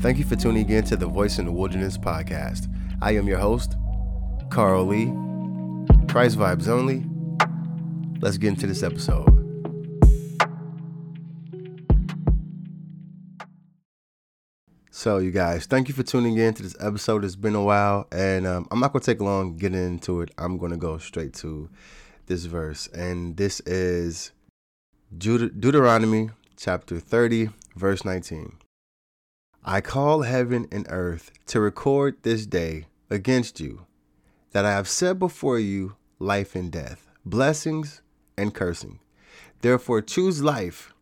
Thank you for tuning in to the Voice in the Wilderness podcast. I am your host, Karl Lee. Price vibes only. Let's get into this episode. So, you guys, thank you for tuning in to this episode. It's been a while, and um, I'm not going to take long getting into it. I'm going to go straight to this verse, and this is Deut- Deuteronomy chapter 30, verse 19. I call heaven and earth to record this day against you that I have set before you life and death, blessings and cursing. Therefore, choose life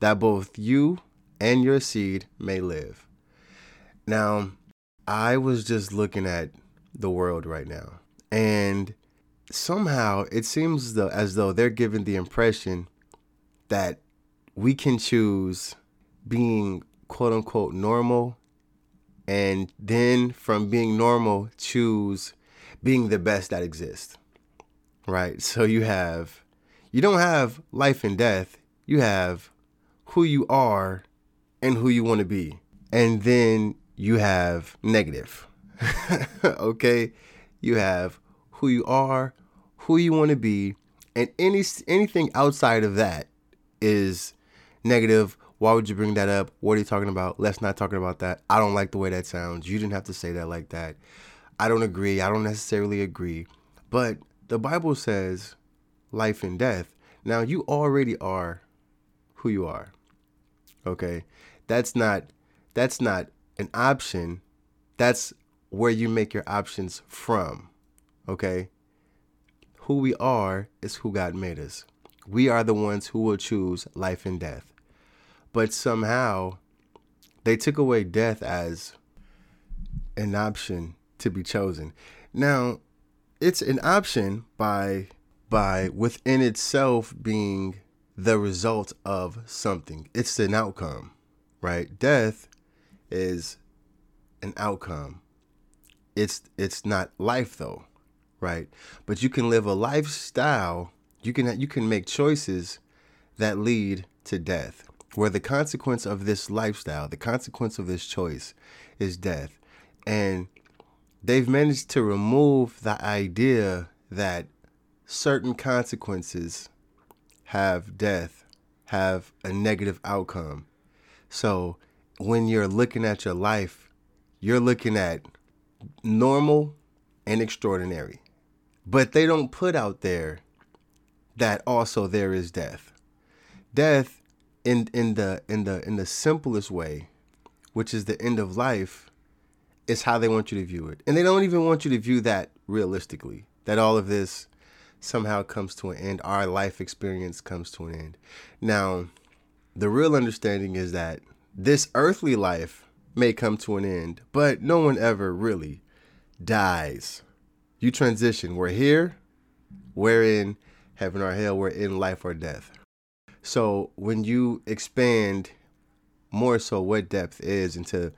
that both you and your seed may live. Now, I was just looking at the world right now, and somehow it seems as though they're giving the impression that we can choose being quote unquote normal and then from being normal choose being the best that exists right? So you have you don't have life and death. You have who you are and who you want to be. And then you have negative okay? You have who you are who you want to be and any anything outside of that is negative why would you bring that up? What are you talking about? Let's not talk about that. I don't like the way that sounds. You didn't have to say that like that. I don't agree. I don't necessarily agree. But the Bible says life and death. Now you already are who you are. Okay? That's not that's not an option. That's where you make your options from. Okay? Who we are is who God made us. We are the ones who will choose life and death. But somehow they took away death as an option to be chosen. Now, it's an option by by within itself being the result of something. It's an outcome, right? Death is an outcome. It's it's not life though, right? But you can live a lifestyle. You can you can make choices that lead to death where the consequence of this lifestyle, the consequence of this choice is death. And they've managed to remove the idea that certain consequences have death, have a negative outcome. So when you're looking at your life, you're looking at normal and extraordinary. But they don't put out there that also there is death. Death in in the in the in the simplest way, which is the end of life, is how they want you to view it. And they don't even want you to view that realistically. That all of this somehow comes to an end. Our life experience comes to an end. Now, the real understanding is that this earthly life may come to an end, but no one ever really dies. You transition. We're here, we're in heaven or hell, we're in life or death. So when you expand more so what depth is into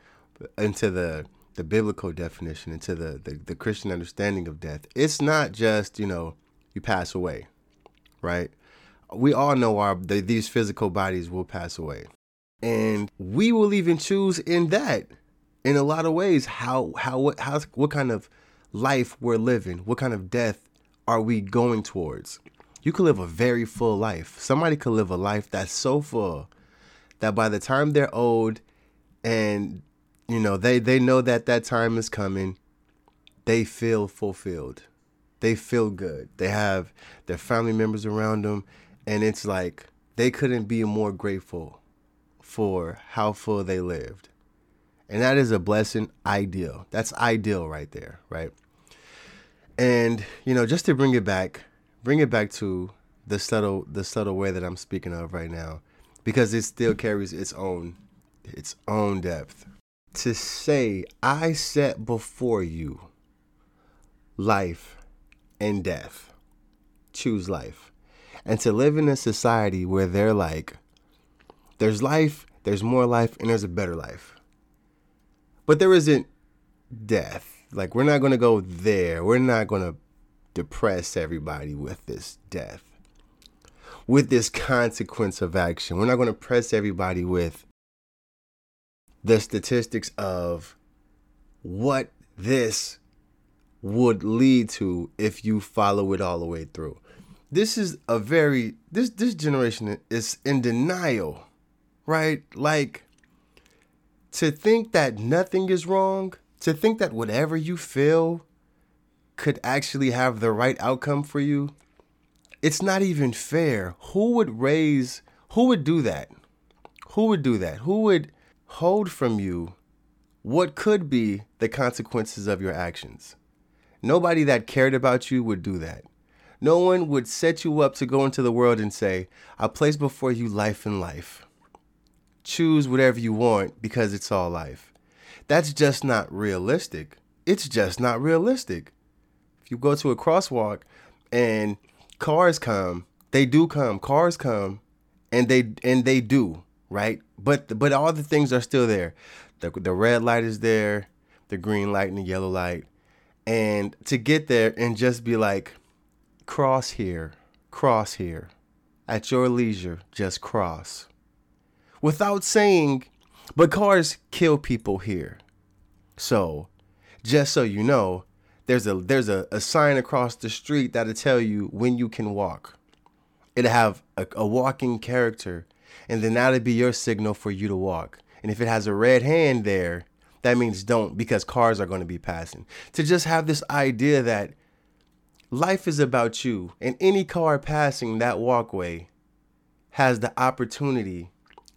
into the the biblical definition, into the, the, the Christian understanding of death, it's not just, you know, you pass away, right? We all know our the, these physical bodies will pass away. And we will even choose in that in a lot of ways how how what how what kind of life we're living, what kind of death are we going towards you could live a very full life. Somebody could live a life that's so full that by the time they're old and you know they they know that that time is coming, they feel fulfilled. They feel good. They have their family members around them and it's like they couldn't be more grateful for how full they lived. And that is a blessing ideal. That's ideal right there, right? And you know, just to bring it back, bring it back to the subtle the subtle way that I'm speaking of right now because it still carries its own its own depth. To say I set before you life and death. Choose life. And to live in a society where they're like there's life, there's more life and there's a better life. But there isn't death. Like we're not going to go there. We're not going to depress everybody with this death, with this consequence of action. We're not going to press everybody with the statistics of what this would lead to if you follow it all the way through. This is a very this this generation is in denial, right? Like to think that nothing is wrong, to think that whatever you feel could actually have the right outcome for you, it's not even fair. Who would raise who would do that? Who would do that? Who would hold from you what could be the consequences of your actions? Nobody that cared about you would do that. No one would set you up to go into the world and say, I place before you life and life. Choose whatever you want because it's all life. That's just not realistic. It's just not realistic. You go to a crosswalk and cars come, they do come, cars come, and they and they do, right? But but all the things are still there. The the red light is there, the green light and the yellow light. And to get there and just be like, cross here, cross here. At your leisure, just cross. Without saying, but cars kill people here. So, just so you know, there's a there's a, a sign across the street that'll tell you when you can walk. It'll have a, a walking character, and then that'll be your signal for you to walk. And if it has a red hand there, that means don't because cars are going to be passing. To just have this idea that life is about you and any car passing that walkway has the opportunity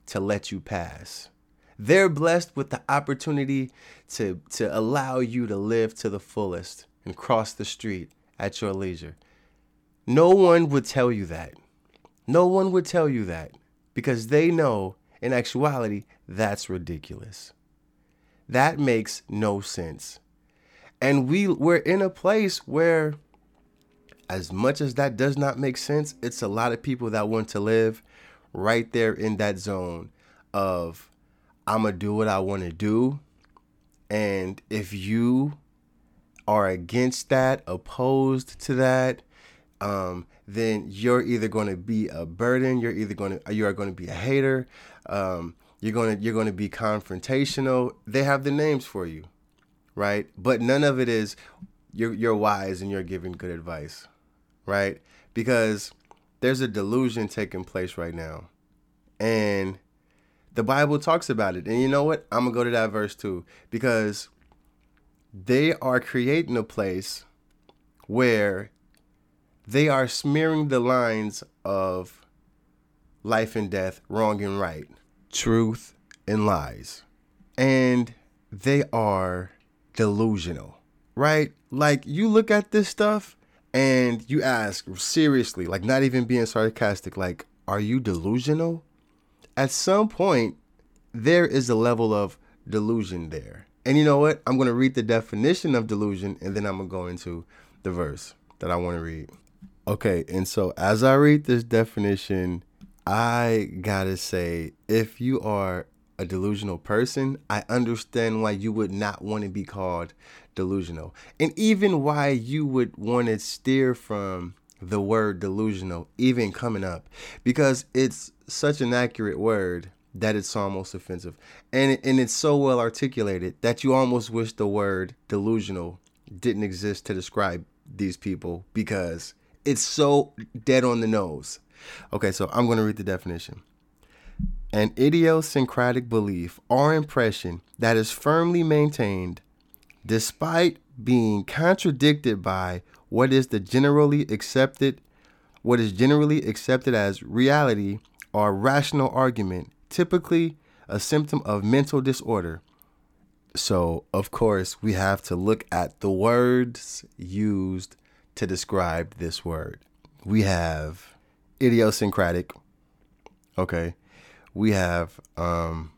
to let you pass. They're blessed with the opportunity to, to allow you to live to the fullest and cross the street at your leisure. No one would tell you that. No one would tell you that because they know in actuality that's ridiculous. That makes no sense. And we we're in a place where as much as that does not make sense, it's a lot of people that want to live right there in that zone of I'm going to do what I want to do. And if you are against that, opposed to that, um, then you're either going to be a burden, you're either going to you are going to be a hater, um, you're going to you're going to be confrontational. They have the names for you, right? But none of it is you're you're wise and you're giving good advice, right? Because there's a delusion taking place right now. And the Bible talks about it. And you know what? I'm going to go to that verse too because they are creating a place where they are smearing the lines of life and death, wrong and right truth, and lies. And they are delusional, right? Like you look at this stuff and you ask seriously, like not even being sarcastic, like, are you delusional? At some point, there is a level of delusion there. And you know what? I'm going to read the definition of delusion and then I'm going to go into the verse that I want to read. Okay, and so as I read this definition, I gotta say, if you are a delusional person, I understand why you would not want to be called delusional. And even why you would want to steer from the word delusional, even coming up, because it's such an accurate word that it's almost offensive. And, and it's so well articulated that you almost wish the word delusional didn't exist to describe these people because it's so dead on the nose. Okay, so I'm going to read the definition. An idiosyncratic belief or impression that is firmly maintained despite being contradicted by what is the generally accepted what is generally accepted as reality or rational argument, typically a symptom of mental disorder. So, of course, we have to look at the words used to describe this word. We have idiosyncratic. Okay. We have um,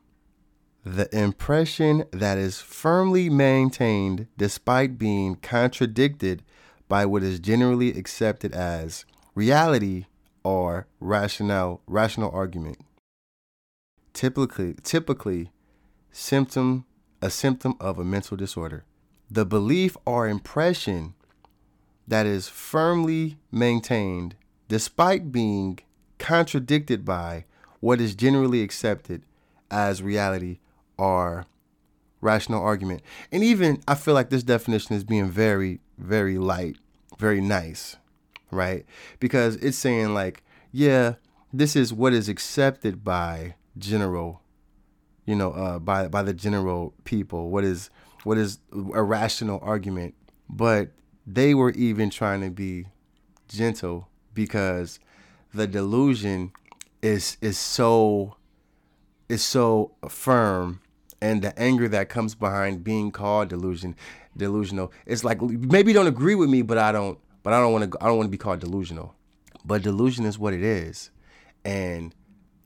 the impression that is firmly maintained despite being contradicted by what is generally accepted as reality or rational rational argument. Typically typically symptom a symptom of a mental disorder. The belief or impression that is firmly maintained despite being contradicted by what is generally accepted as reality or rational argument. And even I feel like this definition is being very, very light, very nice, right? Because it's saying like, yeah, this is what is accepted by general, you know, uh, by by the general people. What is what is a rational argument? But they were even trying to be gentle because the delusion is is so is so firm and the anger that comes behind being called delusion delusional. It's like maybe you don't agree with me but i don't but i don't want to i don't want to be called delusional. But delusion is what it is. And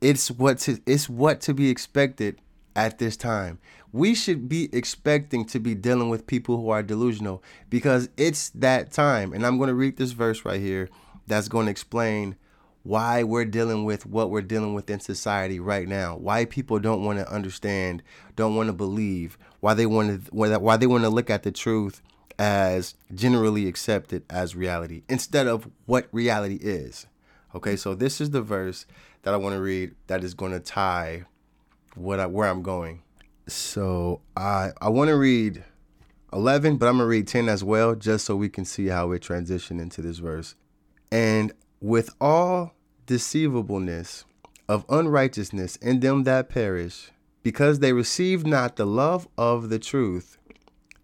it's what to it's what to be expected at this time. We should be expecting to be dealing with people who are delusional because it's that time. And i'm going to read this verse right here that's going to explain why we're dealing with what we're dealing with in society right now. Why people don't want to understand, don't want to believe, why they want to why they want to look at the truth as generally accepted as reality instead of what reality is. Okay, so this is the verse that I want to read that is going to tie what I, where I'm going. So I I want to read 11, but I'm going to read 10 as well just so we can see how it transition into this verse. And with all deceivableness of unrighteousness in them that perish, because they receive not the love of the truth,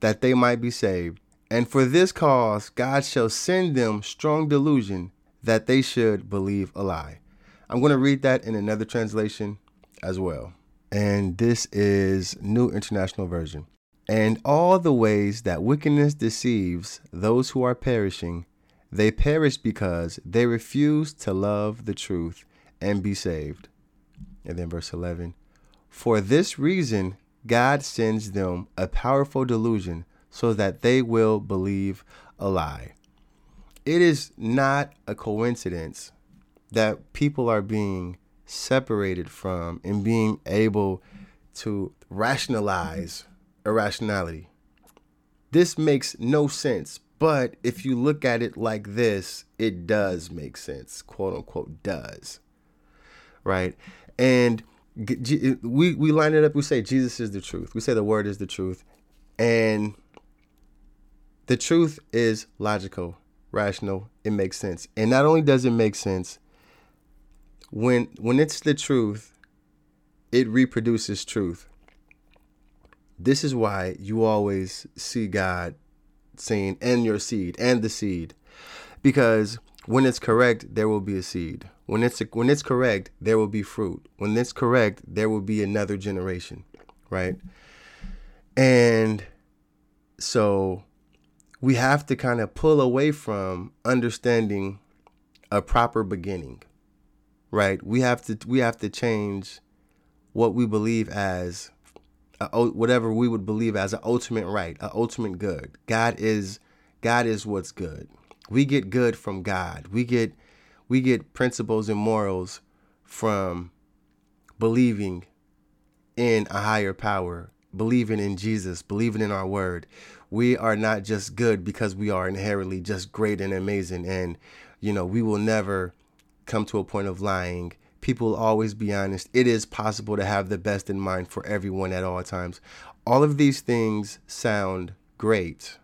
that they might be saved. And for this cause God shall send them strong delusion that they should believe a lie. I'm going to read that in another translation as well. And this is New International Version. And all the ways that wickedness deceives those who are perishing, they perish because they refuse to love the truth and be saved. And then verse 11 For this reason, God sends them a powerful delusion so that they will believe a lie. It is not a coincidence that people are being separated from and being able to rationalize irrationality. This makes no sense but if you look at it like this, it does make sense, quote unquote, does. Right? And we, we line it up, we say Jesus is the truth. We say the word is the truth. And the truth is logical, rational, it makes sense. And not only does it make sense, when when it's the truth, it reproduces truth. This is why you always see God saying and your seed and the seed. Because when it's correct there will be a seed. When it's when it's correct there will be fruit. When it's correct there will be another generation right? And so we have to kind of pull away from understanding a proper beginning right? We have to we have to change what we believe as a, whatever we would believe as an ultimate right, an ultimate good. God is God is what's good. We get good from God. We get we get principles and morals from believing in a higher power, believing in Jesus, believing in our word. We are not just good because we are inherently just great and amazing and you know, we will never come to a point of lying people always be honest. It is possible to have the best in mind for everyone at all times. All of these things sound great.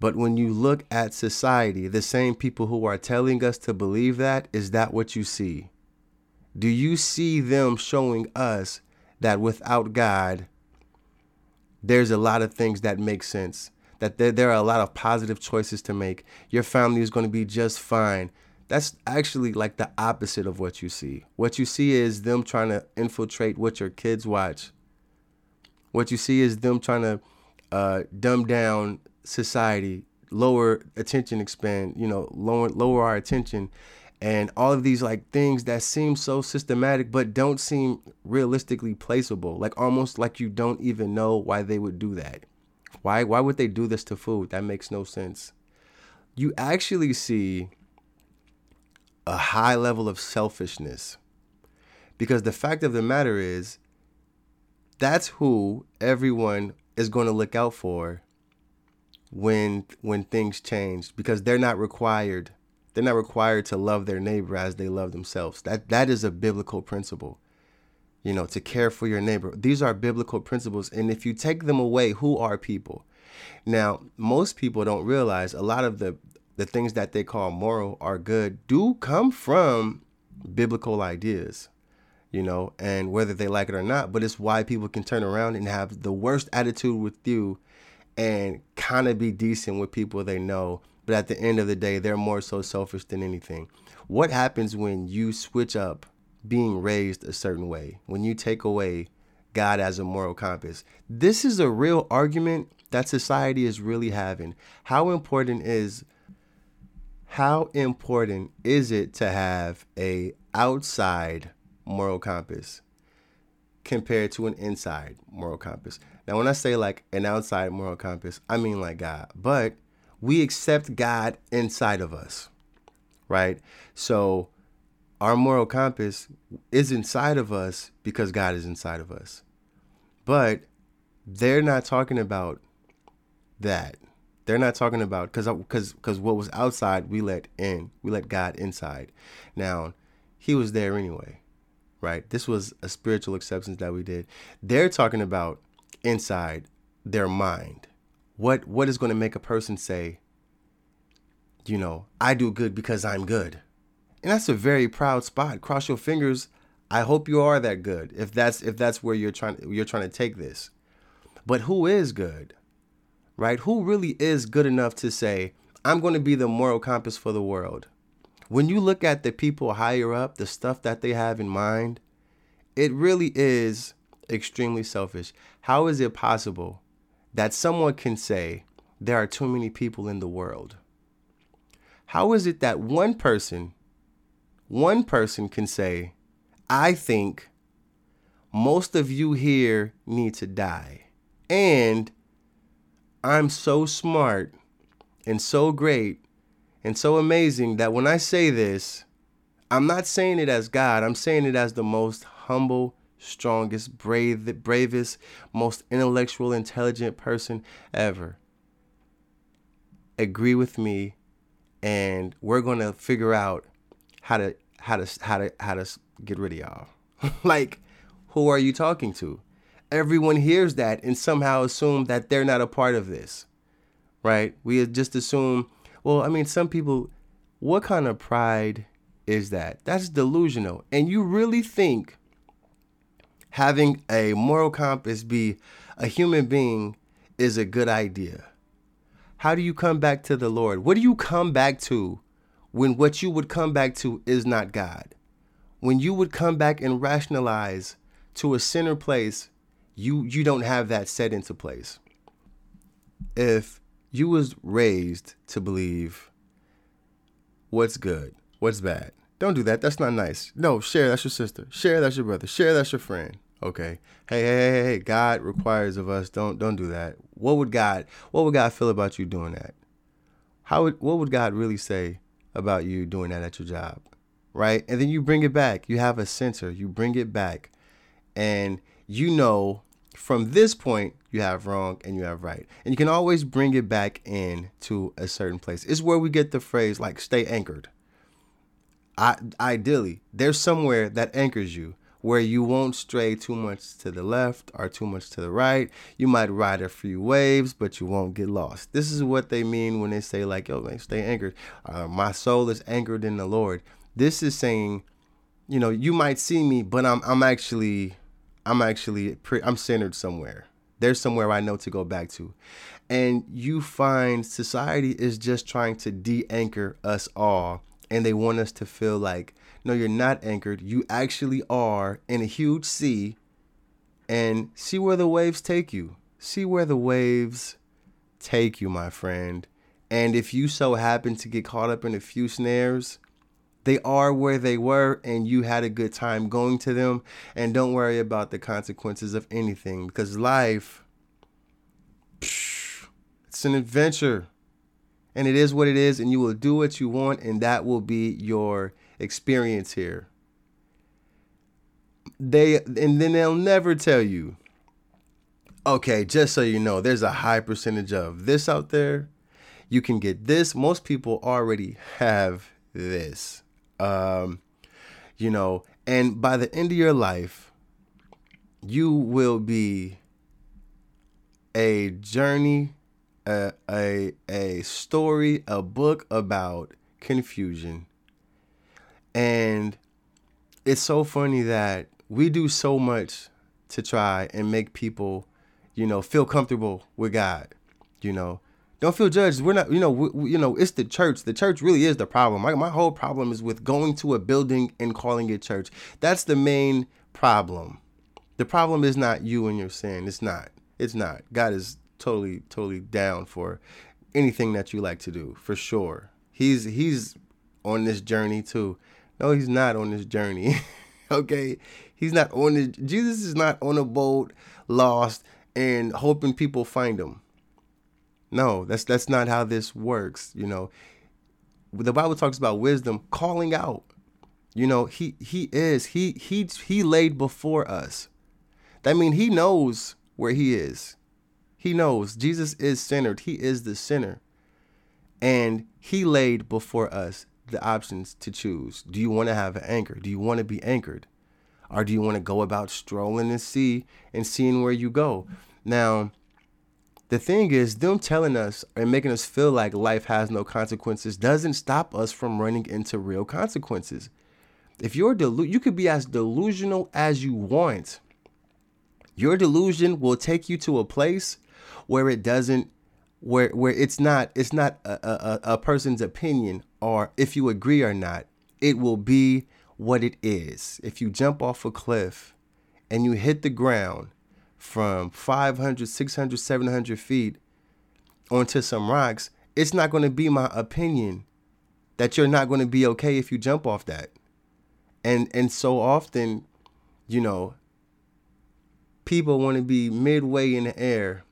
But when you look at society, the same people who are telling us to believe that, is that what you see? Do you see them showing us that without God, there's a lot of things that make sense? That there, there are a lot of positive choices to make. Your family is going to be just fine that's actually like the opposite of what you see. What you see is them trying to infiltrate what your kids watch. What you see is them trying to uh, dumb down society, lower attention expand, you know, lower lower our attention, and all of these like things that seem so systematic but don't seem realistically placeable. Like almost like you don't even know why they would do that. Why why would they do this to food? That makes no sense. You actually see a high level of selfishness. Because the fact of the matter is, that's who everyone is going to look out for when when things change because they're not required they're not required to love their neighbor as they love themselves that that is a biblical principle you know, to care for your neighbor. These are biblical principles. And if you take them away, who are people? Now, most people don't realize a lot of the, the things that they call moral are good do come from biblical ideas, you know, and whether they like it or not, but it's why people can turn around and have the worst attitude with you and kind of be decent with people they know. But at the end of the day, they're more so selfish than anything. What happens when you switch up being raised a certain way, when you take away God as a moral compass? This is a real argument that society is really having. How important is how important is it to have a outside moral compass compared to an inside moral compass? Now, when I say like an outside moral compass, I mean like God, but we accept God inside of us, right? So our moral compass is inside of us because God is inside of us. But they're not talking about that. They're not talking about because because because what was outside we let in. We let God inside. Now, He was there anyway, right? This was a spiritual acceptance that we did. They're talking about inside their mind. What what is going to make a person say, you know, I do good because I'm good. And that's a very proud spot. Cross your fingers. I hope you are that good. If that's if that's where you're trying you're trying to take this. But who is good? Right? Who really is good enough to say, I'm going to be the moral compass for the world? When you look at the people higher up, the stuff that they have in mind, it really is extremely selfish. How is it possible that someone can say there are too many people in the world? How is it that one person, one person can say, I think most of you here need to die. And I'm so smart and so great and so amazing that when I say this, I'm not saying it as God, I'm saying it as the most humble strongest, brave, bravest, most intellectual, intelligent person ever. Agree with me, and we're gonna figure out how to how to how to how to get rid of y'all. like, who are you talking to? Everyone hears that and somehow assume that they're not a part of this, right? We just assume. Well, I mean, some people. What kind of pride is that? That's delusional. And you really think having a moral compass be a human being is a good idea. How do you come back to the Lord? What do you come back to when what you would come back to is not God? When you would come back and rationalize to a center place, you you don't have that set into place. If you was raised to believe what's good, what's bad, don't do that. That's not nice. No, share. That's your sister. Share. That's your brother. Share. That's your friend. Okay. Hey, hey, hey, hey. God requires of us. Don't don't do that. What would God What would God feel about you doing that? How would What would God really say about you doing that at your job? Right. And then you bring it back. You have a center. You bring it back, and you know from this point you have wrong and you have right and you can always bring it back in to a certain place it's where we get the phrase like stay anchored I, ideally, there's somewhere that anchors you where you won't stray too much to the left or too much to the right. You might ride a few waves, but you won't get lost. This is what they mean when they say, like, yo, man, stay anchored. Uh, my soul is anchored in the Lord. This is saying, you know, you might see me, but I'm, I'm actually, I'm actually, pre- I'm centered somewhere. There's somewhere I know to go back to. And you find society is just trying to de anchor us all and they want us to feel like no you're not anchored you actually are in a huge sea and see where the waves take you see where the waves take you my friend and if you so happen to get caught up in a few snares they are where they were and you had a good time going to them and don't worry about the consequences of anything because life it's an adventure and it is what it is, and you will do what you want, and that will be your experience here. They and then they'll never tell you, okay, just so you know, there's a high percentage of this out there. You can get this. Most people already have this. Um, you know, and by the end of your life, you will be a journey, a, a, a story, a book about confusion. And it's so funny that we do so much to try and make people, you know, feel comfortable with God. You know, don't feel judged. We're not, you know, we, you know, it's the church. The church really is the problem. My, my whole problem is with going to a building and calling it church. That's the main problem. The problem is not you and your sin. It's not. It's not. God is totally, totally down for anything that you like to do, for sure. He's he's on this journey too. No, he's not on this journey. okay? He's not on this Jesus is not on a boat lost and hoping people find him. No, that's that's not how this works, you know. The Bible talks about wisdom calling out. You know, he he is he he he laid before us. That means he knows where he is. He knows Jesus is centered. He is the center. And he laid before us the options to choose. Do you want to have an anchor? Do you want to be anchored? Or do you want to go about strolling and see and seeing where you go? Now, the thing is, them telling us and making us feel like life has no consequences doesn't stop us from running into real consequences. If you're delu- you could be as delusional as you want. Your delusion will take you to a place where it doesn't where where it's not it's not a, a, a person's opinion or if you agree or not. It will be what it is. If you jump off a cliff and you hit the ground from 500, 600, 700 feet onto some rocks, it's not going to be my opinion that you're not going to be okay if you jump off that. And and so often, you know, people want to be midway in the air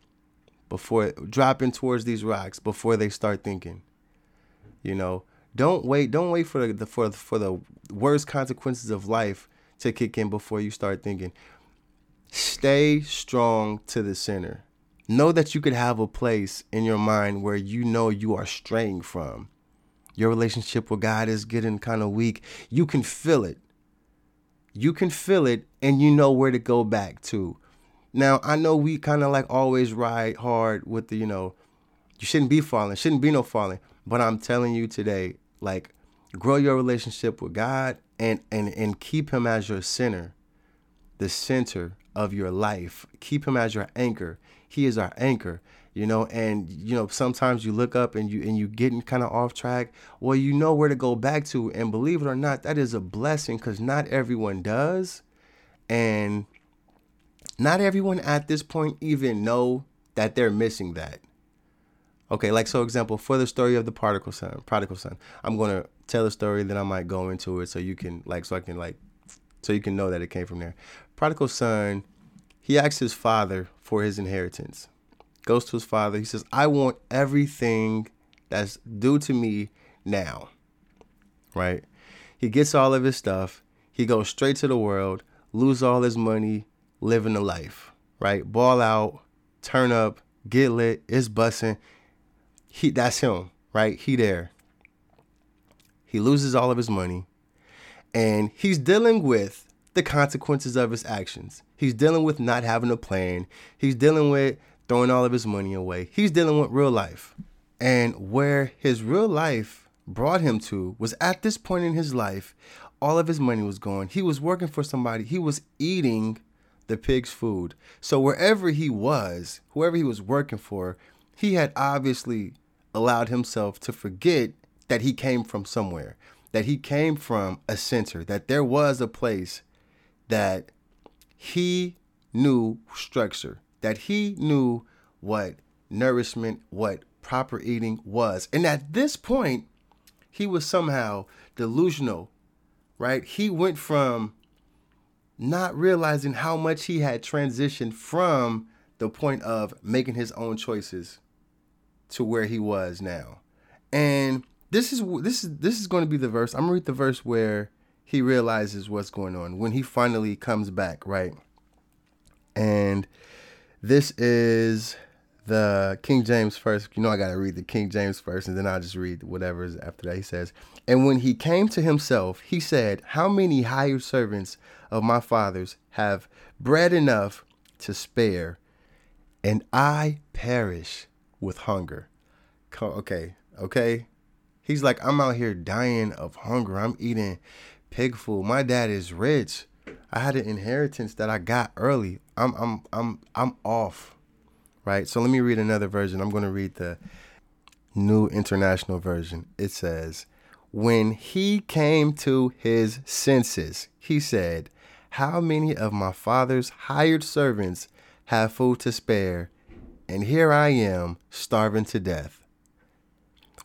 before dropping towards these rocks before they start thinking. You know, don't wait. Don't wait for the for for the worst consequences of life to kick in before you start thinking. Stay strong to the center. Know that you could have a place in your mind where you know you are straying from. Your relationship with God is getting kind of weak. You can feel it. You can feel it and you know where to go back to. Now, I know we kind of like always ride hard with the, you know, you shouldn't be falling, shouldn't be no falling. But I'm telling you today, like, grow your relationship with God and and and keep Him as your center, the center of your life. Keep Him as your anchor. He is our anchor, you know. And you know, sometimes you look up and you and you getting kind of off track. Well, you know where to go back to, and believe it or not, that is a blessing because not everyone does, and not everyone at this point even know that they're missing that. Okay, like so example, for the story of the prodigal son, prodigal son, I'm gonna tell a story, then I might go into it so you can like so I can like so you can know that it came from there. Prodigal son, he asks his father for his inheritance. Goes to his father, he says, I want everything that's due to me now. Right? He gets all of his stuff, he goes straight to the world, lose all his money, living the life, right? Ball out, turn up, get lit, it's bussing. He that's him, right? He there. He loses all of his money and he's dealing with the consequences of his actions. He's dealing with not having a plan. He's dealing with throwing all of his money away. He's dealing with real life. And where his real life brought him to was at this point in his life, all of his money was gone. He was working for somebody. He was eating the pig's food. So wherever he was, whoever he was working for, he had obviously allowed himself to forget that he came from somewhere, that he came from a center, that there was a place that he knew structure, that he knew what nourishment, what proper eating was. And at this point, he was somehow delusional, right? He went from not realizing how much he had transitioned from the point of making his own choices to where he was now. And this is this is this is going to be the verse. I'm gonna read the verse where he realizes what's going on when he finally comes back, right? And this is the King James first. You know, I got to read the King James first, and then I'll just read whatever is after that. He says, And when he came to himself, he said, How many hired servants of my fathers have bread enough to spare, and I perish with hunger. Okay, okay. He's like, I'm out here dying of hunger. I'm eating pig food. My dad is rich. I had an inheritance that I got early. I'm I'm I'm I'm off. Right? So let me read another version. I'm going to read the New International Version. It says, "When he came to his senses, he said, "How many of my father's hired servants have food to spare, and here I am starving to death?"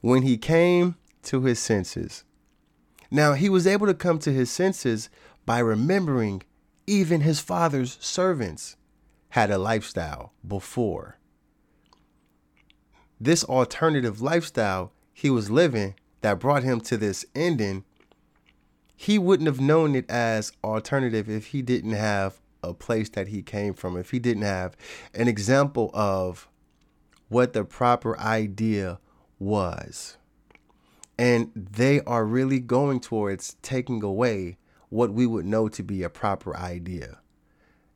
When he came to his senses. Now, he was able to come to his senses by remembering even his father's servants had a lifestyle before. This alternative lifestyle he was living that brought him to this ending, he wouldn't have known it as alternative if he didn't have a place that he came from, if he didn't have an example of what the proper idea was. And they are really going towards taking away what we would know to be a proper idea.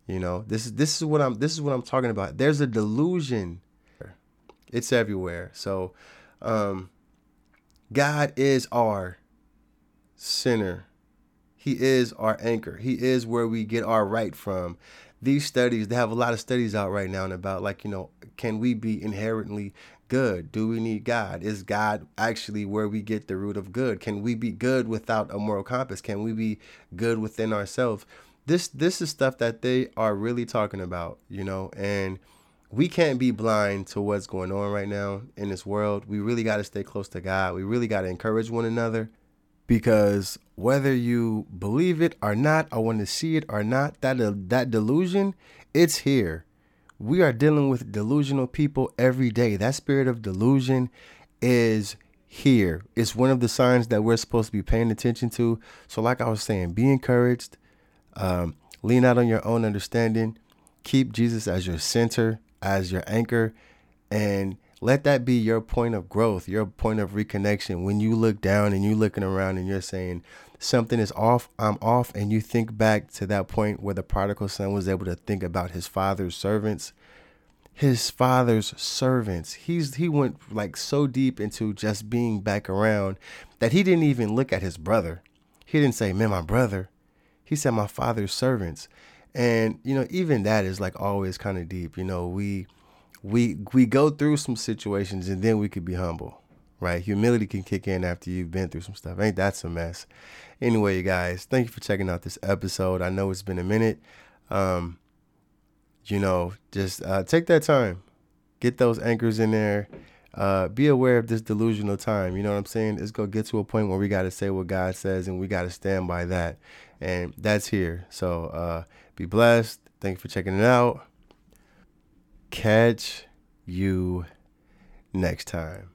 You know, this is this is what I'm this is what I'm talking about. There's a delusion. It's everywhere. So um God is our center. He is our anchor. He is where we get our right from. These studies, they have a lot of studies out right now about like, you know, can we be inherently good? Do we need God? Is God actually where we get the root of good? Can we be good without a moral compass? Can we be good within ourselves? This this is stuff that they are really talking about, you know, and we can't be blind to what's going on right now in this world. We really got to stay close to God. We really got to encourage one another because whether you believe it or not, or want to see it or not, that that delusion, it's here we are dealing with delusional people every day. That spirit of delusion is here. It's one of the signs that we're supposed to be paying attention to. So, like I was saying, be encouraged, um, lean out on your own understanding, keep Jesus as your center, as your anchor, and let that be your point of growth, your point of reconnection. When you look down and you're looking around and you're saying, something is off, I'm off, and you think back to that point where the prodigal son was able to think about his father's servants. His father's servants. He's he went like so deep into just being back around that he didn't even look at his brother. He didn't say, Man, my brother. He said, My father's servants. And, you know, even that is like always kind of deep. You know, we we we go through some situations and then we could be humble right? Humility can kick in after you've been through some stuff. Ain't that some mess? Anyway, you guys, thank you for checking out this episode. I know it's been a minute. Um, you know, just uh, take that time, get those anchors in there. Uh, be aware of this delusional time. You know what I'm saying? It's gonna get to a point where we gotta say what God says and we gotta stand by that. And that's here. So uh, be blessed. Thank you for checking it out. Catch you next time.